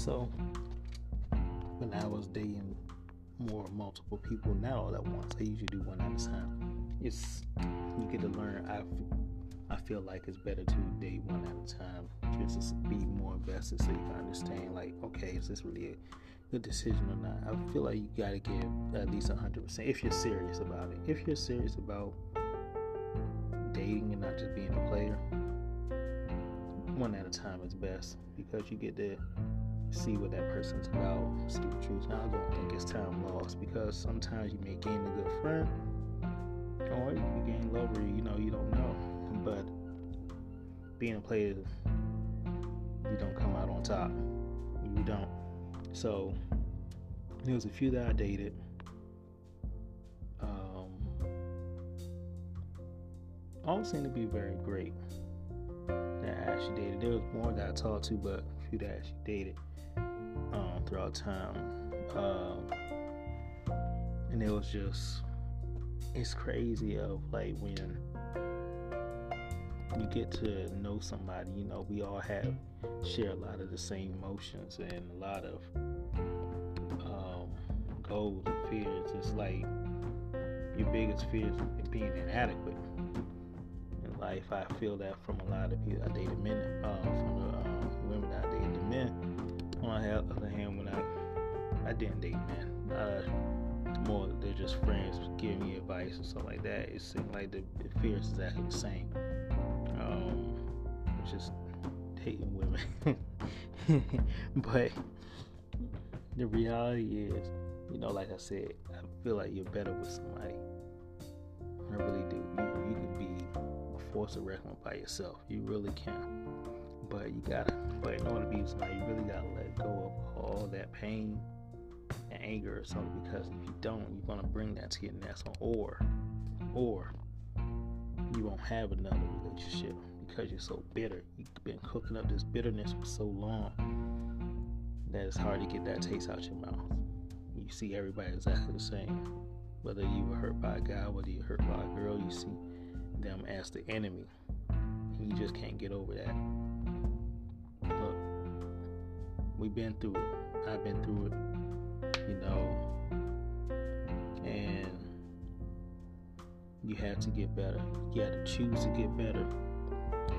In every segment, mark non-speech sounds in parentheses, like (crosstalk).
So when I was dating more multiple people, not all at once, I usually do one at a time. It's you get to learn. I I feel like it's better to date one at a time, just to be more invested, so you can understand. Like, okay, is this really a good decision or not? I feel like you gotta give at least hundred percent if you're serious about it. If you're serious about dating and not just being a player, one at a time is best because you get to see what that person's about, see the truth. Now, I don't think it's time lost because sometimes you may gain a good friend or you gain lover, you know, you don't know. But being a player, you don't come out on top. You don't. So, there was a few that I dated. Um, all seemed to be very great that I actually dated. There was more that I talked to, but a few that I actually dated um, throughout time. Um, and it was just, it's crazy of like when you get to know somebody, you know, we all have, share a lot of the same emotions and a lot of um, goals and fears. It's like your biggest fears being inadequate in life. I feel that from a lot of people. I dated men, uh, from the uh, women I dated the men. On the other hand, when I I didn't date men, uh, more they're just friends giving me advice and stuff like that. It seemed like the, the is exactly the same. Um, just dating women, (laughs) but the reality is, you know, like I said, I feel like you're better with somebody. I really do. You, you can be a force a reckon by yourself. You really can. But you gotta, but in order to be with somebody, that pain and anger or something. Because if you don't, you're gonna bring that to your next one, or, or you won't have another relationship because you're so bitter. You've been cooking up this bitterness for so long that it's hard to get that taste out your mouth. You see everybody exactly the same. Whether you were hurt by a guy, whether you were hurt by a girl, you see them as the enemy. And you just can't get over that. Look, we've been through it. I've been through it, you know. And you have to get better. You have to choose to get better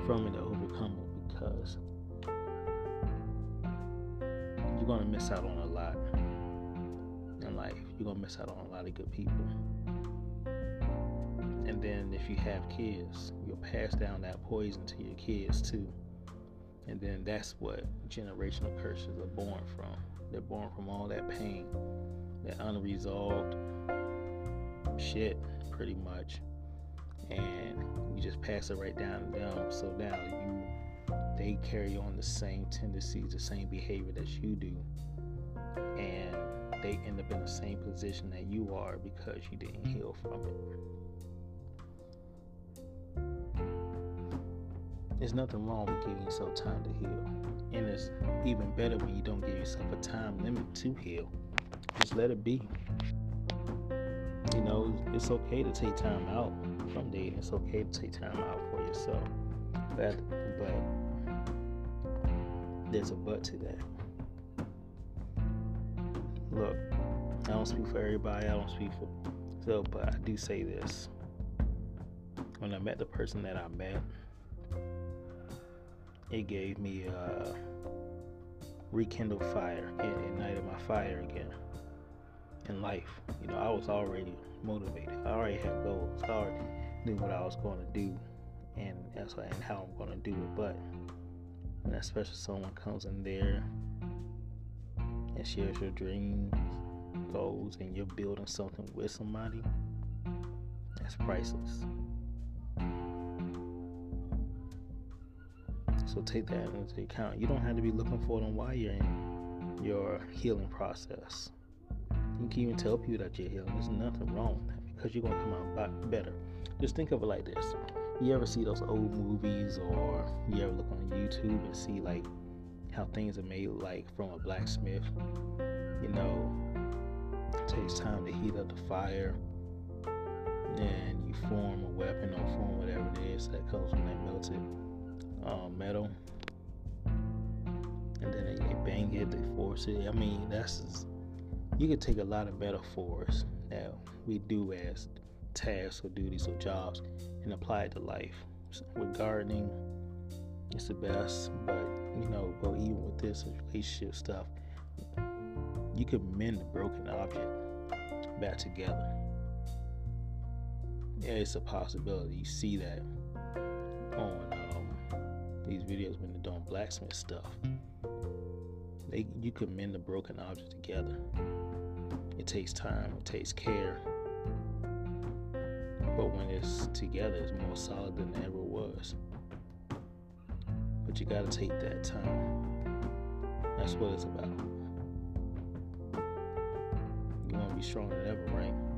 from it to overcome it because you're going to miss out on a lot in life. You're going to miss out on a lot of good people. And then if you have kids, you'll pass down that poison to your kids too. And then that's what generational curses are born from. They're born from all that pain, that unresolved shit, pretty much. And you just pass it right down to them. So now you they carry on the same tendencies, the same behavior that you do. And they end up in the same position that you are because you didn't heal from it. There's nothing wrong with giving yourself time to heal. And it's even better when you don't give yourself a time limit to heal. Just let it be. You know, it's okay to take time out from dating. It's okay to take time out for yourself. But, but there's a but to that. Look, I don't speak for everybody. I don't speak for so, but I do say this. When I met the person that I met, it gave me uh, rekindle fire. It ignited my fire again in life. You know, I was already motivated. I already had goals. I already knew what I was going to do, and that's why, and how I'm going to do it. But when especially someone comes in there and shares your dreams, goals, and you're building something with somebody, that's priceless. So take that into account. You don't have to be looking for them while you're in your healing process. You can even tell people that you're healing. There's nothing wrong with that because you're going to come out better. Just think of it like this. You ever see those old movies or you ever look on YouTube and see like how things are made like from a blacksmith? You know, it takes time to heat up the fire and you form a weapon or form whatever it is that comes from that melted um, metal, and then they bang it, they force it. I mean, that's you could take a lot of metaphors that we do as tasks or duties or jobs and apply it to life. So with gardening, it's the best, but you know, but even with this relationship stuff, you could mend a broken object back together. Yeah, it's a possibility. You see that on um, these videos when they're doing blacksmith stuff. They, you can mend a broken object together. It takes time, it takes care. But when it's together, it's more solid than it ever was. But you gotta take that time. That's what it's about. You wanna be stronger than ever, right?